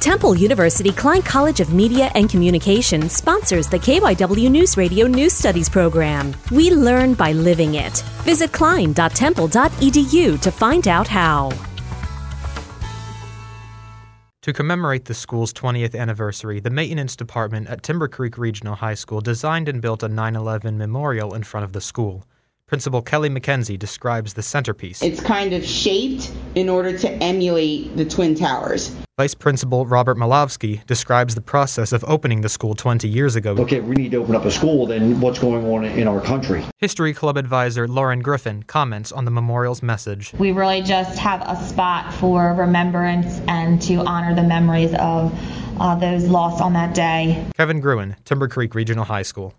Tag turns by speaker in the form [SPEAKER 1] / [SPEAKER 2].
[SPEAKER 1] Temple University Klein College of Media and Communication sponsors the KYW News Radio News Studies program. We learn by living it. Visit klein.temple.edu to find out how.
[SPEAKER 2] To commemorate the school's 20th anniversary, the maintenance department at Timber Creek Regional High School designed and built a 9 11 memorial in front of the school. Principal Kelly McKenzie describes the centerpiece.
[SPEAKER 3] It's kind of shaped in order to emulate the Twin Towers.
[SPEAKER 2] Vice Principal Robert Malowski describes the process of opening the school 20 years ago.
[SPEAKER 4] Okay, we need to open up a school, then what's going on in our country?
[SPEAKER 2] History Club advisor Lauren Griffin comments on the memorial's message.
[SPEAKER 5] We really just have a spot for remembrance and to honor the memories of uh, those lost on that day.
[SPEAKER 2] Kevin Gruen, Timber Creek Regional High School.